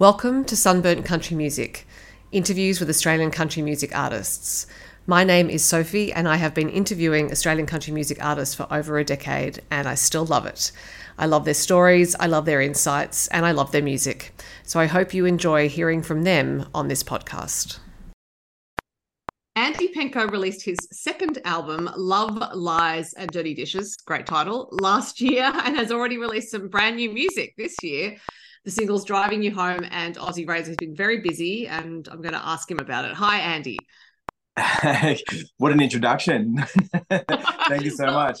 Welcome to Sunburnt Country Music, interviews with Australian country music artists. My name is Sophie, and I have been interviewing Australian country music artists for over a decade, and I still love it. I love their stories, I love their insights, and I love their music. So I hope you enjoy hearing from them on this podcast. Andy Penkow released his second album, Love, Lies, and Dirty Dishes, great title, last year, and has already released some brand new music this year the singles Driving You Home and Aussie Rain has been very busy, and I'm going to ask him about it. Hi, Andy. what an introduction. Thank you so much.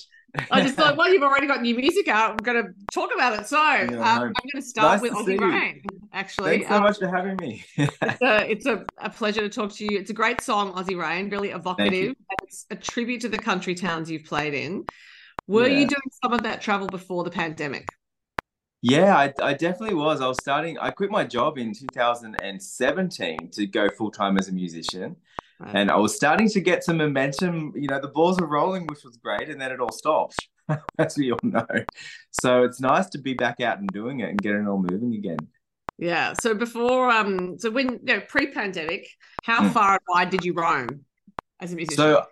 I just thought, well, you've already got new music out. I'm going to talk about it. So um, I'm going to start nice with Aussie Rain, actually. Thanks so um, much for having me. it's a, it's a, a, pleasure to talk to you. It's a great song, Aussie Rain, really evocative. It's a tribute to the country towns you've played in. Were yeah. you doing some of that travel before the pandemic? Yeah, I, I definitely was. I was starting, I quit my job in 2017 to go full time as a musician. And I was starting to get some momentum. You know, the balls were rolling, which was great. And then it all stopped, as we all know. So it's nice to be back out and doing it and getting it all moving again. Yeah. So before, um, so when, you know, pre pandemic, how mm. far and wide did you roam as a musician? So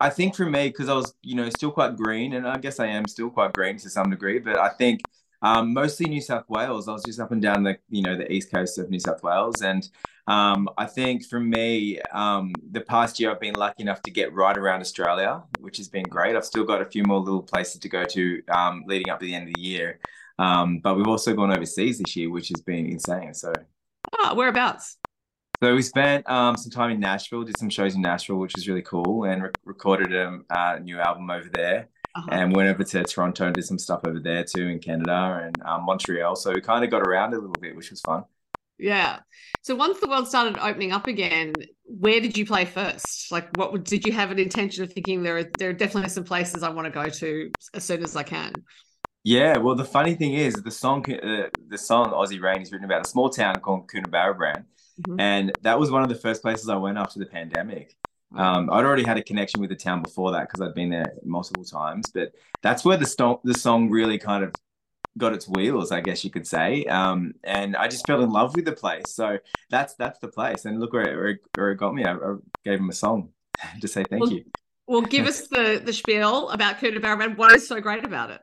I think for me, because I was, you know, still quite green, and I guess I am still quite green to some degree, but I think um, mostly New South Wales. I was just up and down the you know the east coast of New South Wales, and um, I think for me, um, the past year I've been lucky enough to get right around Australia, which has been great. I've still got a few more little places to go to um, leading up to the end of the year, um, but we've also gone overseas this year, which has been insane. So, ah, whereabouts? So we spent um, some time in Nashville, did some shows in Nashville, which was really cool, and re- recorded a, a new album over there uh-huh. and went over to Toronto and did some stuff over there too in Canada and um, Montreal. So we kind of got around a little bit, which was fun. Yeah. So once the world started opening up again, where did you play first? Like, what did you have an intention of thinking? There are there are definitely some places I want to go to as soon as I can. Yeah, well, the funny thing is, the song, uh, the song Aussie Rain is written about a small town called Coonabarabran, mm-hmm. and that was one of the first places I went after the pandemic. Um, I'd already had a connection with the town before that because I'd been there multiple times, but that's where the, sto- the song really kind of got its wheels, I guess you could say. Um, and I just fell in love with the place. So that's that's the place. And look where it, where it, where it got me. I, I, gave him a song to say thank well, you. Well, give us the the spiel about Coonabarabran. What is so great about it?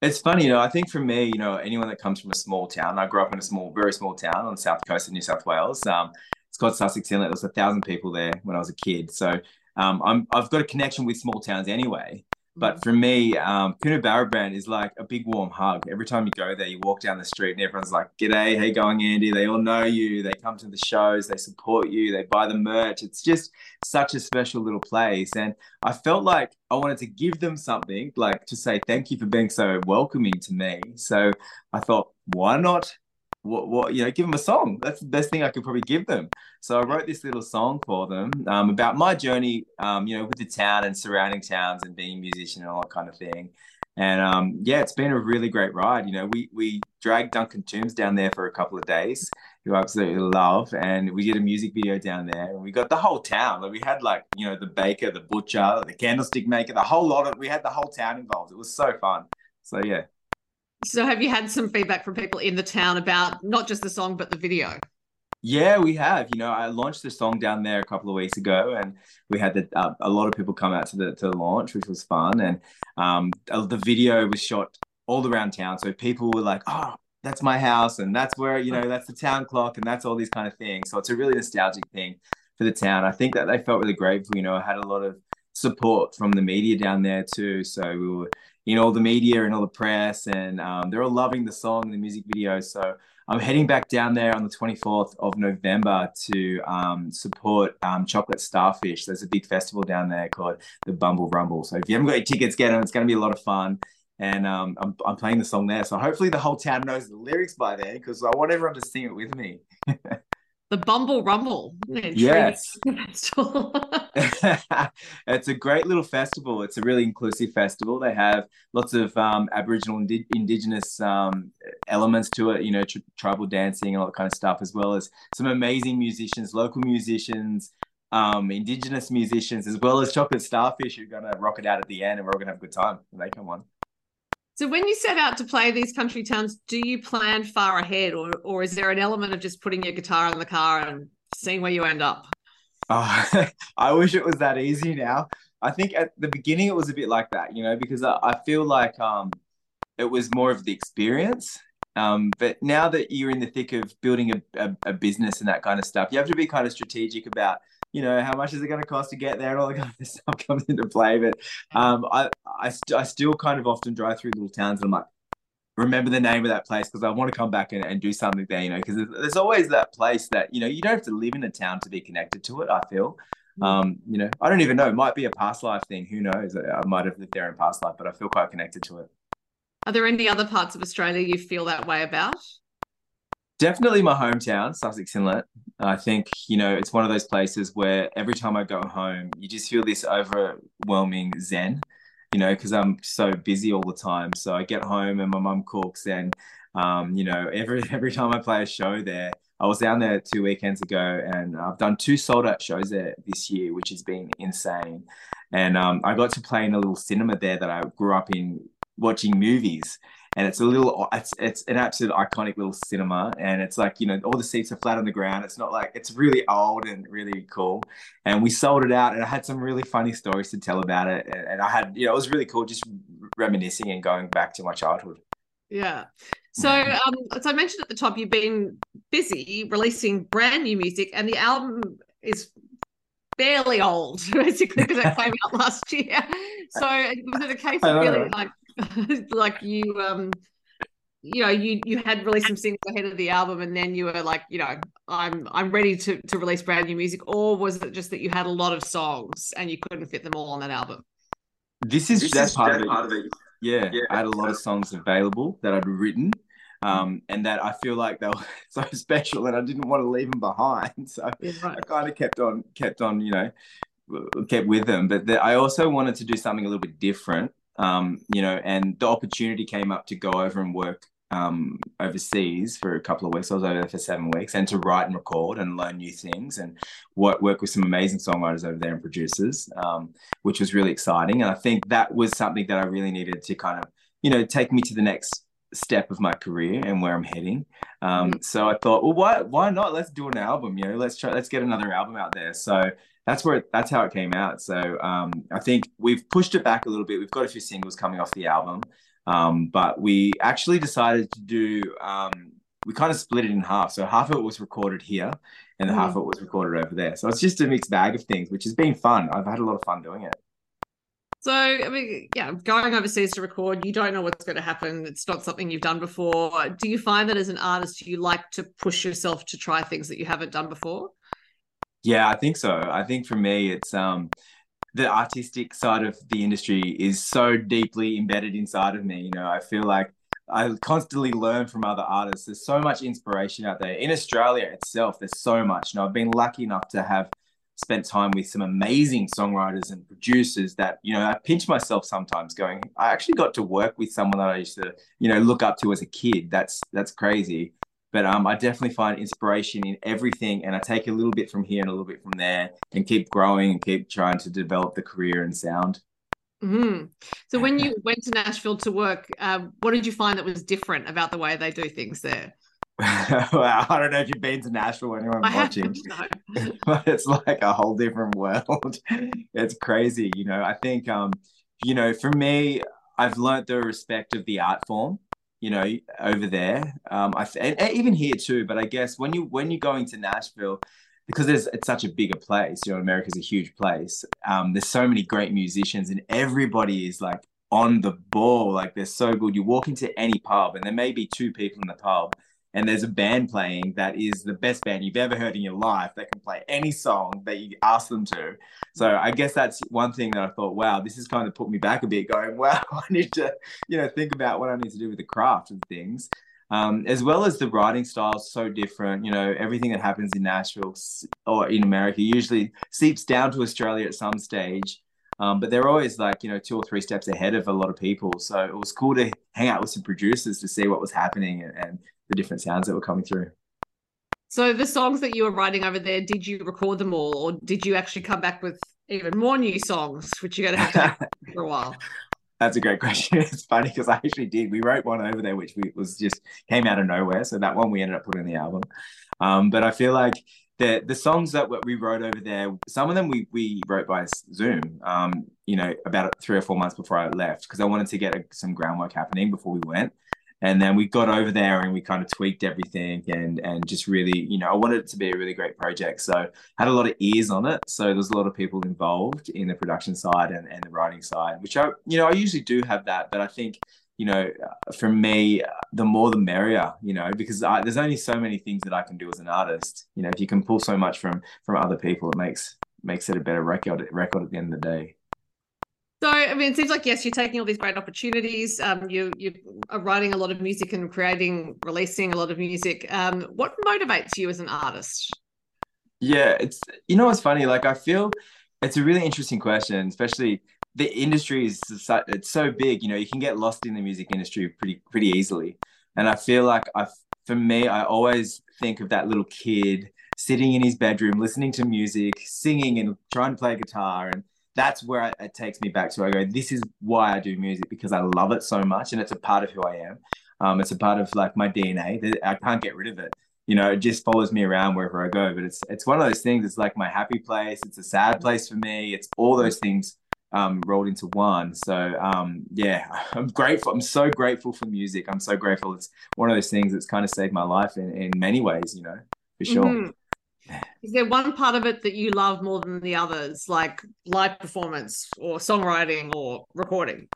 It's funny, you know. I think for me, you know, anyone that comes from a small town, I grew up in a small, very small town on the south coast of New South Wales. Um, called Sussex Inlet. There was a thousand people there when I was a kid. So um, I'm, I've got a connection with small towns anyway. But mm-hmm. for me, um, Coonabarabran is like a big warm hug. Every time you go there, you walk down the street and everyone's like, G'day, hey going, Andy? They all know you. They come to the shows, they support you, they buy the merch. It's just such a special little place. And I felt like I wanted to give them something, like to say thank you for being so welcoming to me. So I thought, why not what, what you know give them a song. That's the best thing i could probably give them. So i wrote this little song for them um, about my journey um, you know with the town and surrounding towns and being a musician and all that kind of thing. And um, yeah it's been a really great ride. You know we we dragged duncan toombs down there for a couple of days who I absolutely love and we did a music video down there and we got the whole town. Like we had like you know the baker the butcher the candlestick maker the whole lot of we had the whole town involved. It was so fun. So yeah so, have you had some feedback from people in the town about not just the song but the video? Yeah, we have. You know, I launched the song down there a couple of weeks ago, and we had the, uh, a lot of people come out to the to launch, which was fun. And um, uh, the video was shot all around town, so people were like, "Oh, that's my house, and that's where you know that's the town clock, and that's all these kind of things." So it's a really nostalgic thing for the town. I think that they felt really grateful. You know, I had a lot of support from the media down there too. So we were you know, all the media and all the press, and um, they're all loving the song and the music video. So I'm heading back down there on the 24th of November to um, support um, Chocolate Starfish. There's a big festival down there called the Bumble Rumble. So if you haven't got your tickets, get them. It's going to be a lot of fun. And um, I'm, I'm playing the song there. So hopefully the whole town knows the lyrics by then because I want everyone to sing it with me. the Bumble Rumble. Yes. it's a great little festival. It's a really inclusive festival. They have lots of um, Aboriginal and Indigenous um, elements to it, you know, tri- tribal dancing and all that kind of stuff, as well as some amazing musicians, local musicians, um, Indigenous musicians, as well as Chocolate Starfish, who are going to rock it out at the end and we're all going to have a good time when they come on. So when you set out to play these country towns, do you plan far ahead or or is there an element of just putting your guitar in the car and seeing where you end up? Oh, I wish it was that easy now. I think at the beginning it was a bit like that, you know, because I, I feel like um, it was more of the experience. Um, but now that you're in the thick of building a, a, a, business and that kind of stuff, you have to be kind of strategic about, you know, how much is it going to cost to get there and all that kind of stuff comes into play. But um, I, I, st- I still kind of often drive through little towns and I'm like, remember the name of that place because I want to come back and, and do something there, you know, because there's, there's always that place that, you know, you don't have to live in a town to be connected to it, I feel. Mm. Um, you know, I don't even know. It might be a past life thing. Who knows? I might have lived there in past life, but I feel quite connected to it. Are there any other parts of Australia you feel that way about? Definitely my hometown, Sussex Inlet. I think, you know, it's one of those places where every time I go home, you just feel this overwhelming zen, you know, because I'm so busy all the time. So I get home and my mum cooks and um, you know, every every time I play a show there, I was down there two weekends ago and I've done two sold out shows there this year, which has been insane. And um, I got to play in a little cinema there that I grew up in watching movies and it's a little it's it's an absolute iconic little cinema and it's like you know all the seats are flat on the ground. It's not like it's really old and really cool. And we sold it out and i had some really funny stories to tell about it and, and i had you know it was really cool just reminiscing and going back to my childhood. Yeah. So um as i mentioned at the top you've been busy releasing brand new music and the album is fairly old basically because it came out last year. So was it a case of really like like you um you know you you had released some singles ahead of the album and then you were like you know i'm i'm ready to to release brand new music or was it just that you had a lot of songs and you couldn't fit them all on that album this is this part, of, part of it yeah, yeah, i had a lot of songs available that i'd written um, and that I feel like they were so special, and I didn't want to leave them behind. So yeah, right. I kind of kept on, kept on, you know, kept with them. But the, I also wanted to do something a little bit different um, you know, and the opportunity came up to go over and work um, overseas for a couple of weeks. I was over there for seven weeks, and to write and record and learn new things and work work with some amazing songwriters over there and producers, um, which was really exciting. And I think that was something that I really needed to kind of, you know, take me to the next step of my career and where I'm heading. Um, mm-hmm. So I thought, well, why why not? Let's do an album. You know, let's try. Let's get another album out there. So that's where it, that's how it came out. So um, I think we've pushed it back a little bit. We've got a few singles coming off the album, um, but we actually decided to do. Um, we kind of split it in half. So half of it was recorded here, and mm. half of it was recorded over there. So it's just a mixed bag of things, which has been fun. I've had a lot of fun doing it. So, I mean, yeah, going overseas to record, you don't know what's going to happen. It's not something you've done before. Do you find that as an artist, you like to push yourself to try things that you haven't done before? Yeah, I think so. I think for me, it's um, the artistic side of the industry is so deeply embedded inside of me. You know, I feel like I constantly learn from other artists. There's so much inspiration out there. In Australia itself, there's so much. You know, I've been lucky enough to have spent time with some amazing songwriters and producers that, you know, I pinch myself sometimes going, I actually got to work with someone that I used to, you know, look up to as a kid. That's that's crazy. But um, I definitely find inspiration in everything, and I take a little bit from here and a little bit from there, and keep growing and keep trying to develop the career and sound. Mm-hmm. So, when you went to Nashville to work, uh, what did you find that was different about the way they do things there? well, I don't know if you've been to Nashville or anyone I watching, but it's like a whole different world. it's crazy, you know. I think, um, you know, for me, I've learned the respect of the art form you know, over there. Um, I and, and even here too. But I guess when you when you're going to Nashville, because there's it's such a bigger place. You know, America's a huge place. Um, there's so many great musicians, and everybody is like on the ball. Like they're so good. You walk into any pub, and there may be two people in the pub, and there's a band playing that is the best band you've ever heard in your life that can play any song that you ask them to. So I guess that's one thing that I thought, wow, this has kind of put me back a bit, going, wow, I need to, you know, think about what I need to do with the craft and things. Um, as well as the writing style is so different. You know, everything that happens in Nashville or in America usually seeps down to Australia at some stage. Um, but they're always like, you know, two or three steps ahead of a lot of people. So it was cool to hang out with some producers to see what was happening and, and the different sounds that were coming through. So the songs that you were writing over there, did you record them all, or did you actually come back with even more new songs, which you're going to have to for a while? That's a great question. It's funny because I actually did. We wrote one over there, which we, was just came out of nowhere. So that one we ended up putting in the album. Um, but I feel like the the songs that we wrote over there, some of them we we wrote by Zoom. Um, you know, about three or four months before I left because I wanted to get a, some groundwork happening before we went. And then we got over there and we kind of tweaked everything and and just really, you know, I wanted it to be a really great project. So had a lot of ears on it. So there's a lot of people involved in the production side and, and the writing side, which I, you know, I usually do have that, but I think you know, for me, the more the merrier, you know, because I, there's only so many things that I can do as an artist. You know, if you can pull so much from from other people, it makes makes it a better record record at the end of the day. So, I mean, it seems like yes, you're taking all these great opportunities. Um, you you are writing a lot of music and creating, releasing a lot of music. Um, what motivates you as an artist? Yeah, it's you know what's funny. Like I feel it's a really interesting question, especially the industry is so, it's so big. You know, you can get lost in the music industry pretty pretty easily. And I feel like I, for me, I always think of that little kid sitting in his bedroom, listening to music, singing, and trying to play guitar and that's where it takes me back to. I go, this is why I do music because I love it so much, and it's a part of who I am. Um, it's a part of like my DNA. I can't get rid of it. You know, it just follows me around wherever I go. But it's it's one of those things. It's like my happy place. It's a sad place for me. It's all those things um, rolled into one. So um, yeah, I'm grateful. I'm so grateful for music. I'm so grateful. It's one of those things that's kind of saved my life in, in many ways. You know, for sure. Mm-hmm. Is there one part of it that you love more than the others, like live performance or songwriting or recording?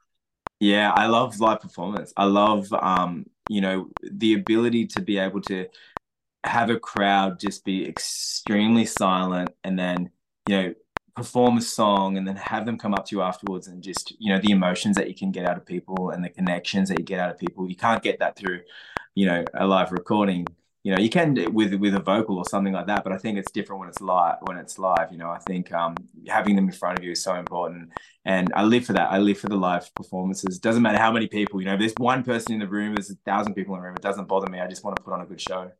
Yeah, I love live performance. I love, um, you know, the ability to be able to have a crowd just be extremely silent and then, you know, perform a song and then have them come up to you afterwards and just, you know, the emotions that you can get out of people and the connections that you get out of people. You can't get that through, you know, a live recording you know you can with with a vocal or something like that but i think it's different when it's live when it's live you know. I think um, having them in front of you is so important and i live for that. I live for the live performances. Doesn't matter how many people you know there's one person in the room there's a thousand people in the room it doesn't bother me. I just want to put on a good show.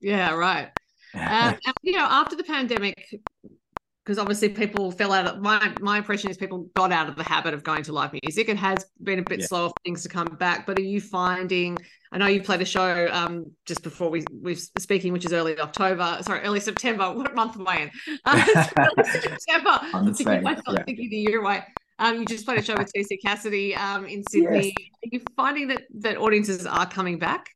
Yeah right. Um, and, you know after the pandemic because obviously people fell out of my my impression is people got out of the habit of going to live music. It has been a bit yeah. slow for things to come back, but are you finding? I know you played a show um, just before we we speaking, which is early October. Sorry, early September. What month am I in? Uh, September. I'm thinking, yeah. thinking the year away. Um, you just played a show with TC Cassidy um, in Sydney. Yes. Are you finding that that audiences are coming back?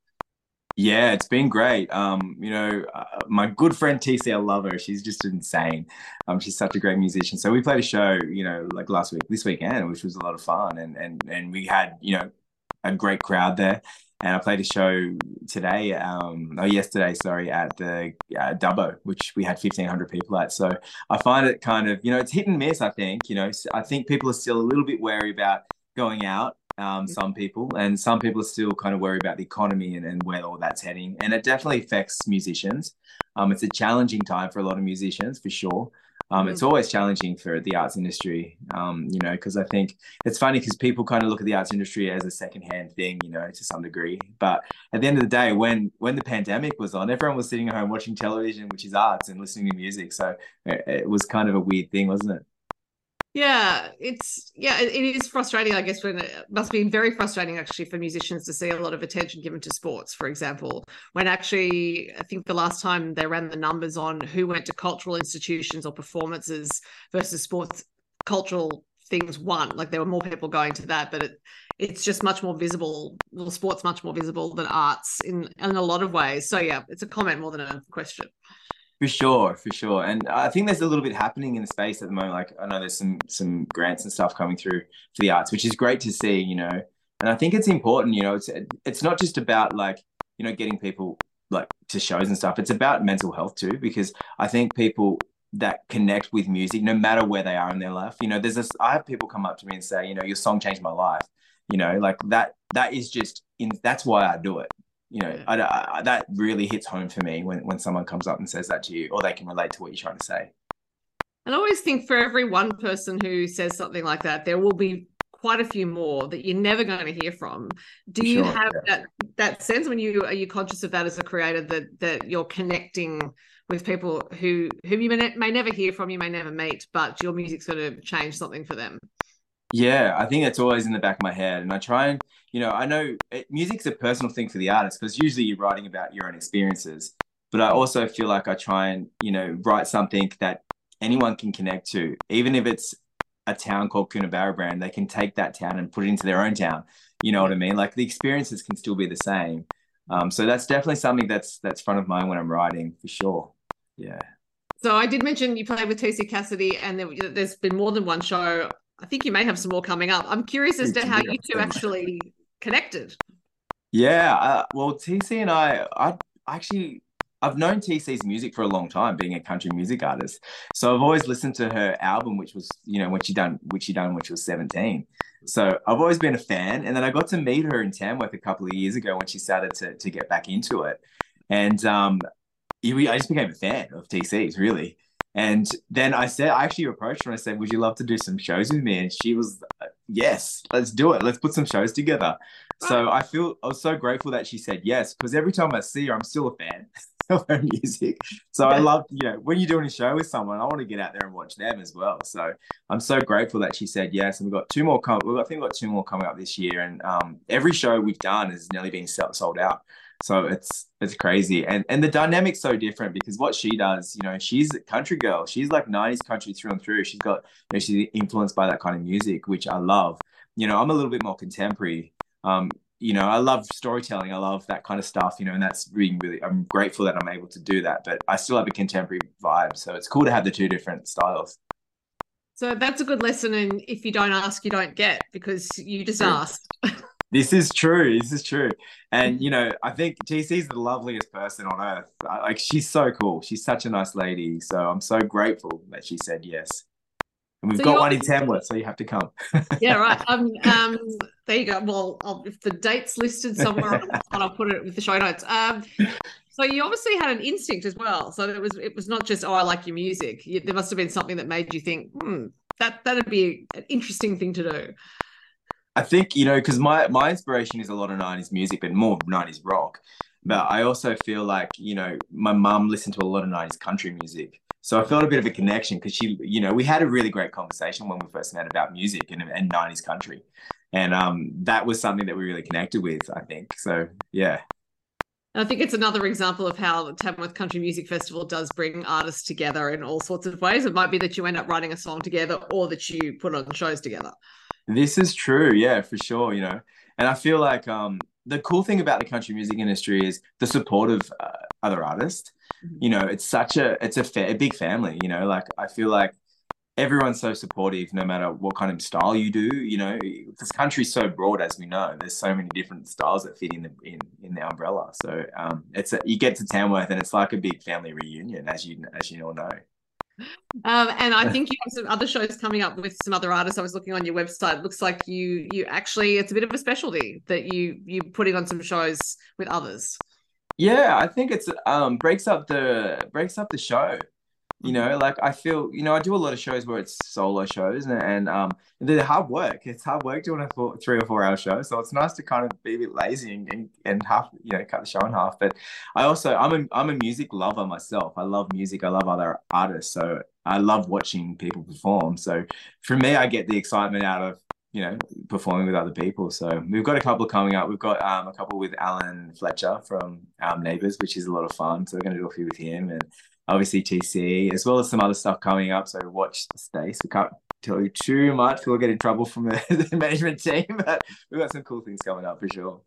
Yeah, it's been great. Um, you know, uh, my good friend TC, I love her. She's just insane. Um, she's such a great musician. So we played a show, you know, like last week, this weekend, which was a lot of fun, and and and we had, you know, a great crowd there. And I played a show today, um, oh yesterday, sorry, at the uh, Dubbo, which we had fifteen hundred people at. So I find it kind of, you know, it's hit and miss. I think, you know, I think people are still a little bit wary about going out um, some people, and some people are still kind of worried about the economy and, and where all that's heading. And it definitely affects musicians. Um, it's a challenging time for a lot of musicians, for sure. Um, It's mm. always challenging for the arts industry, um, you know, because I think it's funny because people kind of look at the arts industry as a secondhand thing, you know, to some degree. But at the end of the day, when when the pandemic was on, everyone was sitting at home watching television, which is arts, and listening to music. So it, it was kind of a weird thing, wasn't it? Yeah, it's yeah, it, is frustrating, I guess, when it must be very frustrating actually for musicians to see a lot of attention given to sports, for example. When actually, I think the last time they ran the numbers on who went to cultural institutions or performances versus sports cultural things won. Like there were more people going to that, but it it's just much more visible. Well, sports much more visible than arts in in a lot of ways. So yeah, it's a comment more than a question. For sure, for sure, and I think there's a little bit happening in the space at the moment. Like I know there's some some grants and stuff coming through for the arts, which is great to see. You know, and I think it's important. You know, it's it's not just about like you know getting people like to shows and stuff. It's about mental health too, because I think people that connect with music, no matter where they are in their life. You know, there's this. I have people come up to me and say, you know, your song changed my life. You know, like that. That is just in. That's why I do it you know I, I, that really hits home for me when, when someone comes up and says that to you or they can relate to what you're trying to say. And i always think for every one person who says something like that there will be quite a few more that you're never going to hear from. Do you sure, have yeah. that that sense? When you are you conscious of that as a creator that that you're connecting with people who whom you may, may never hear from you may never meet but your music's going to change something for them Yeah, I think that's always in the back of my head. And I try and, you know, I know it, music's a personal thing for the artist because usually you're writing about your own experiences. But I also feel like I try and, you know, write something that anyone can connect to, even if it's a town called Coonabarabran, they can take that town and put it into their own town. You know what I mean? Like the experiences can still be the same. Um, so that's definitely something that's that's front of mind when I'm writing for sure. Yeah. So I did mention you played with TC Cassidy, and there, has been more than one show. I think you may have some more coming up. I'm curious as to how you two actually connected. Yeah, uh, well, TC and I, I actually I've known TC's music for a long time, being a country music artist. So I've always listened to her album, which was, you know, when she done, which she done when she was 17. So I've always been a fan. And then I got to meet her in Tamworth a couple of years ago when she started to, to get back into it. And um, I just became a fan of TC's really. And then I said, I actually approached her and I said, Would you love to do some shows with me? And she was, Yes, let's do it. Let's put some shows together. So I feel I was so grateful that she said yes because every time I see her, I'm still a fan of her music. So I love, you know, when you're doing a show with someone, I want to get out there and watch them as well. So I'm so grateful that she said yes. And we've got two more come. I think we've got two more coming up this year. And um, every show we've done has nearly been sold out. So it's it's crazy, and and the dynamic's so different because what she does, you know, she's a country girl. She's like '90s country through and through. She's got, you know, she's influenced by that kind of music, which I love. You know, I'm a little bit more contemporary. Um, you know, I love storytelling. I love that kind of stuff. You know, and that's really, really. I'm grateful that I'm able to do that. But I still have a contemporary vibe, so it's cool to have the two different styles. So that's a good lesson. And if you don't ask, you don't get because you just asked. This is true. This is true. And you know, I think TC's the loveliest person on earth. Like she's so cool. She's such a nice lady. So I'm so grateful that she said yes. And we've so got one in Tamworth, so you have to come. yeah, right. Um, um, there you go. Well, I'll, if the date's listed somewhere, I'll put it with the show notes. Um, so you obviously had an instinct as well. So it was it was not just oh I like your music. there must have been something that made you think hmm, that that'd be an interesting thing to do. I think you know because my my inspiration is a lot of '90s music, but more '90s rock. But I also feel like you know my mum listened to a lot of '90s country music, so I felt a bit of a connection because she, you know, we had a really great conversation when we first met about music and, and '90s country, and um, that was something that we really connected with. I think so. Yeah. I think it's another example of how Tamworth Country Music Festival does bring artists together in all sorts of ways. It might be that you end up writing a song together or that you put on shows together. This is true, yeah, for sure. You know, and I feel like um, the cool thing about the country music industry is the support of uh, other artists. Mm-hmm. You know, it's such a it's a, fa- a big family. You know, like I feel like everyone's so supportive no matter what kind of style you do you know this country's so broad as we know there's so many different styles that fit in the in, in the umbrella so um it's a, you get to tamworth and it's like a big family reunion as you as you all know um, and I think you have some other shows coming up with some other artists. I was looking on your website. It looks like you you actually it's a bit of a specialty that you you putting on some shows with others. Yeah, I think it's um breaks up the breaks up the show you know like i feel you know i do a lot of shows where it's solo shows and, and um they're hard work it's hard work doing a four, three or four hour show so it's nice to kind of be a bit lazy and, and, and half you know cut the show in half but i also i'm a i'm a music lover myself i love music i love other artists so i love watching people perform so for me i get the excitement out of you know, performing with other people. So we've got a couple coming up. We've got um, a couple with Alan Fletcher from um, Neighbours, which is a lot of fun. So we're going to do a few with him, and obviously TC, as well as some other stuff coming up. So watch the space. We can't tell you too much. We'll get in trouble from the, the management team, but we've got some cool things coming up for sure.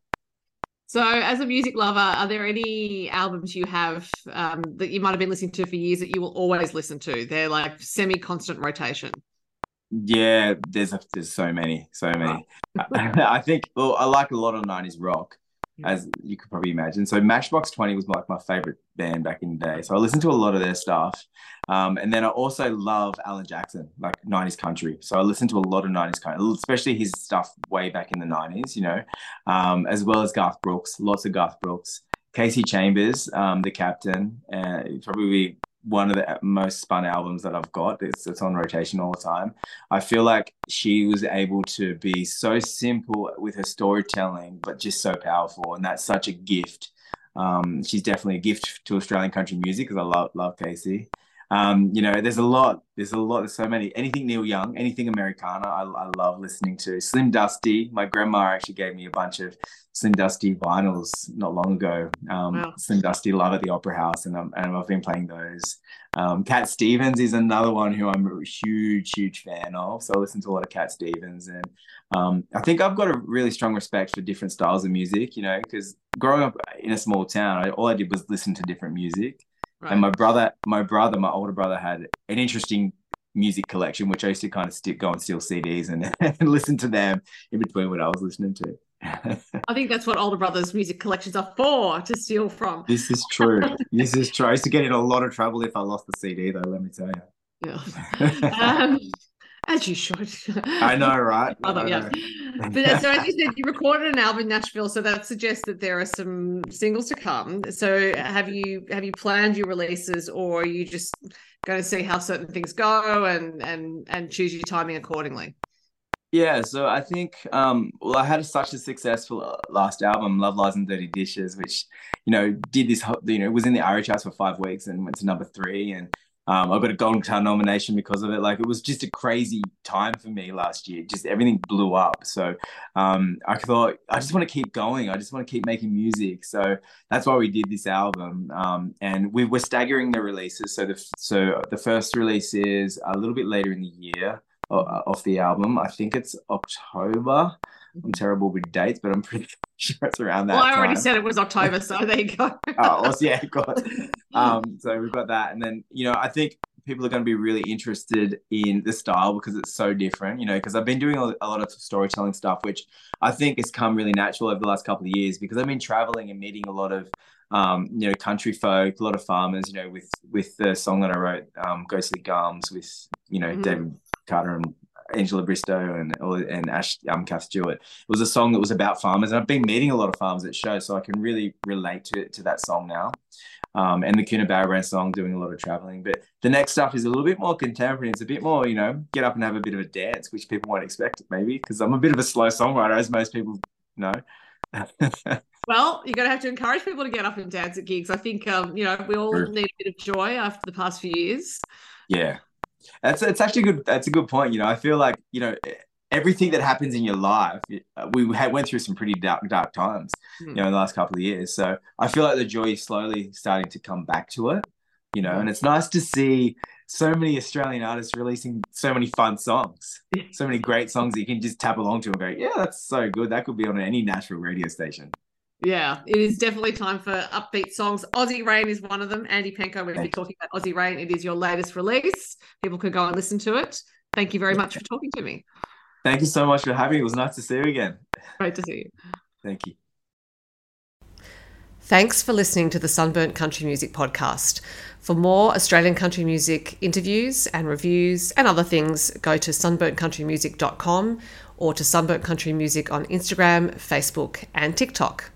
So, as a music lover, are there any albums you have um, that you might have been listening to for years that you will always listen to? They're like semi-constant rotation. Yeah, there's a, there's so many, so many. I think well, I like a lot of '90s rock as you could probably imagine. So Matchbox 20 was like my favorite band back in the day. So I listened to a lot of their stuff. Um, and then I also love Alan Jackson, like 90s country. So I listened to a lot of 90s country, especially his stuff way back in the 90s, you know, um, as well as Garth Brooks, lots of Garth Brooks. Kasey Chambers, um, the captain, uh, probably one of the most spun albums that I've got. It's, it's on rotation all the time. I feel like she was able to be so simple with her storytelling, but just so powerful. And that's such a gift. Um, she's definitely a gift to Australian country music because I love, love Kasey. Um, you know, there's a lot, there's a lot, there's so many. Anything Neil Young, anything Americana, I, I love listening to. Slim Dusty, my grandma actually gave me a bunch of Slim Dusty vinyls not long ago. Um, wow. Slim Dusty Love at the Opera House, and, and I've been playing those. Um, Cat Stevens is another one who I'm a huge, huge fan of. So I listen to a lot of Cat Stevens, and um, I think I've got a really strong respect for different styles of music. You know, because growing up in a small town, I, all I did was listen to different music. Right. And my brother, my brother, my older brother had an interesting music collection, which I used to kind of stick, go and steal CDs and, and listen to them in between what I was listening to. I think that's what older brothers' music collections are for, to steal from. This is true. this is true. I used to get in a lot of trouble if I lost the CD, though, let me tell you. Yeah. um, as you should. I know, right? Although, yeah. but so as you said, you recorded an album in Nashville, so that suggests that there are some singles to come. So have you have you planned your releases, or are you just going to see how certain things go and and and choose your timing accordingly? Yeah, so I think um, well, I had such a successful uh, last album, Love Lies and Dirty Dishes, which you know did this, you know, was in the Irish charts for five weeks and went to number three, and um, I got a Golden Guitar nomination because of it. Like it was just a crazy time for me last year. Just everything blew up. So um, I thought I just want to keep going. I just want to keep making music. So that's why we did this album. Um, and we were staggering the releases. So the so the first release is a little bit later in the year uh, of the album. I think it's October. I'm terrible with dates, but I'm pretty sure it's around that. Well, I already time. said it was October, so there you go. oh, well, yeah, God. Um, so we've got that, and then you know, I think people are going to be really interested in the style because it's so different. You know, because I've been doing a lot of storytelling stuff, which I think has come really natural over the last couple of years because I've been traveling and meeting a lot of um, you know, country folk, a lot of farmers, you know, with with the song that I wrote, um, Ghostly Gums, with you know mm-hmm. David Carter and Angela Bristow and and Ash um, Kath Stewart. It was a song that was about farmers, and I've been meeting a lot of farmers at shows, so I can really relate to to that song now. Um, and the Coonabarabran song, doing a lot of traveling. But the next stuff is a little bit more contemporary. It's a bit more, you know, get up and have a bit of a dance, which people won't expect maybe, because I'm a bit of a slow songwriter, as most people know. well, you're going to have to encourage people to get up and dance at gigs. I think, um, you know, we all True. need a bit of joy after the past few years. Yeah, that's it's actually good. That's a good point. You know, I feel like you know everything that happens in your life. Uh, we had, went through some pretty dark dark times, mm. you know, in the last couple of years. So I feel like the joy is slowly starting to come back to it. You know, and it's nice to see so many Australian artists releasing so many fun songs, so many great songs that you can just tap along to and go, yeah, that's so good. That could be on any Nashville radio station. Yeah, it is definitely time for upbeat songs. Aussie Rain is one of them. Andy Penkow, we'll be talking about Aussie Rain. It is your latest release. People can go and listen to it. Thank you very much for talking to me. Thank you so much for having me. It was nice to see you again. Great to see you. Thank you. Thanks for listening to the Sunburnt Country Music Podcast. For more Australian country music interviews and reviews and other things, go to sunburntcountrymusic.com or to Sunburnt Country Music on Instagram, Facebook, and TikTok.